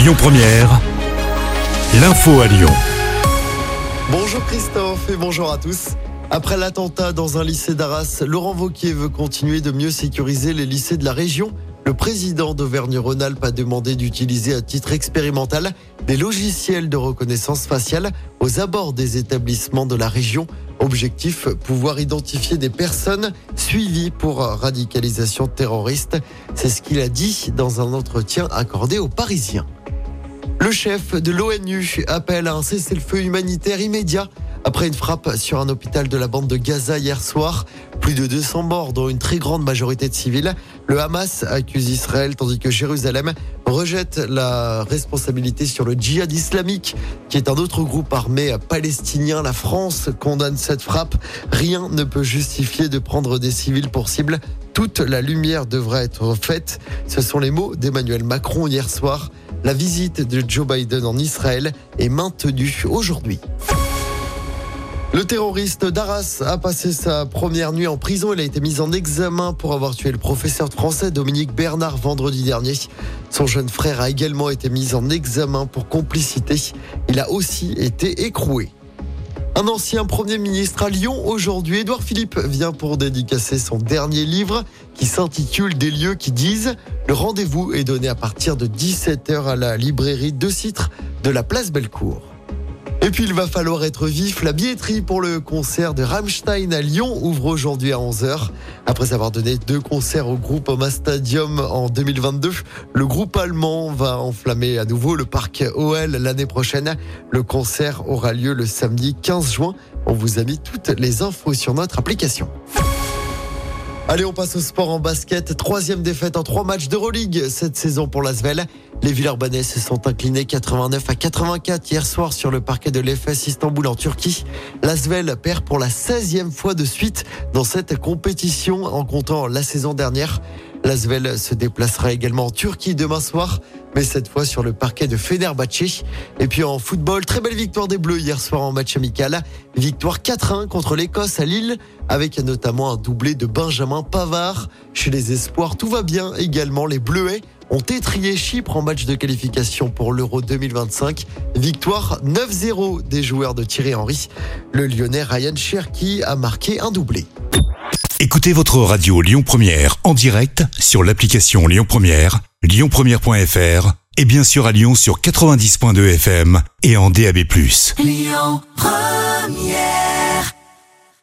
Lyon Première, l'info à Lyon. Bonjour Christophe et bonjour à tous. Après l'attentat dans un lycée d'Arras, Laurent Vauquier veut continuer de mieux sécuriser les lycées de la région. Le président d'Auvergne-Rhône-Alpes a demandé d'utiliser à titre expérimental des logiciels de reconnaissance faciale aux abords des établissements de la région. Objectif, pouvoir identifier des personnes suivies pour radicalisation terroriste. C'est ce qu'il a dit dans un entretien accordé aux Parisiens. Le chef de l'ONU appelle à un cessez-le-feu humanitaire immédiat après une frappe sur un hôpital de la bande de Gaza hier soir. Plus de 200 morts, dont une très grande majorité de civils. Le Hamas accuse Israël, tandis que Jérusalem rejette la responsabilité sur le djihad islamique, qui est un autre groupe armé palestinien. La France condamne cette frappe. Rien ne peut justifier de prendre des civils pour cible. Toute la lumière devrait être faite. Ce sont les mots d'Emmanuel Macron hier soir. La visite de Joe Biden en Israël est maintenue aujourd'hui. Le terroriste d'Arras a passé sa première nuit en prison. Il a été mis en examen pour avoir tué le professeur français Dominique Bernard vendredi dernier. Son jeune frère a également été mis en examen pour complicité. Il a aussi été écroué. Un ancien Premier ministre à Lyon aujourd'hui, Édouard Philippe, vient pour dédicacer son dernier livre qui s'intitule Des lieux qui disent. Le rendez-vous est donné à partir de 17h à la librairie de Citre de la place Bellecour. Et puis il va falloir être vif. La billetterie pour le concert de Rammstein à Lyon ouvre aujourd'hui à 11h. Après avoir donné deux concerts au groupe Oma Stadium en 2022, le groupe allemand va enflammer à nouveau le parc OL l'année prochaine. Le concert aura lieu le samedi 15 juin. On vous a mis toutes les infos sur notre application. Allez, on passe au sport en basket. Troisième défaite en trois matchs d'Euroleague cette saison pour l'Asvel. Les Villeurbanais se sont inclinés 89 à 84 hier soir sur le parquet de l'EFS Istanbul en Turquie. L'Asvel perd pour la 16e fois de suite dans cette compétition en comptant la saison dernière. L'Asvel se déplacera également en Turquie demain soir, mais cette fois sur le parquet de Fenerbahçe. Et puis en football, très belle victoire des Bleus hier soir en match amical. Victoire 4-1 contre l'Écosse à Lille, avec notamment un doublé de Benjamin Pavard. Chez les Espoirs, tout va bien également. Les Bleuets ont étrié Chypre en match de qualification pour l'Euro 2025. Victoire 9-0 des joueurs de Thierry Henry. Le Lyonnais Ryan Cherki a marqué un doublé. Écoutez votre radio Lyon Première en direct sur l'application Lyon Première, lyonpremière.fr et bien sûr à Lyon sur 90.2 FM et en DAB+. Lyon Première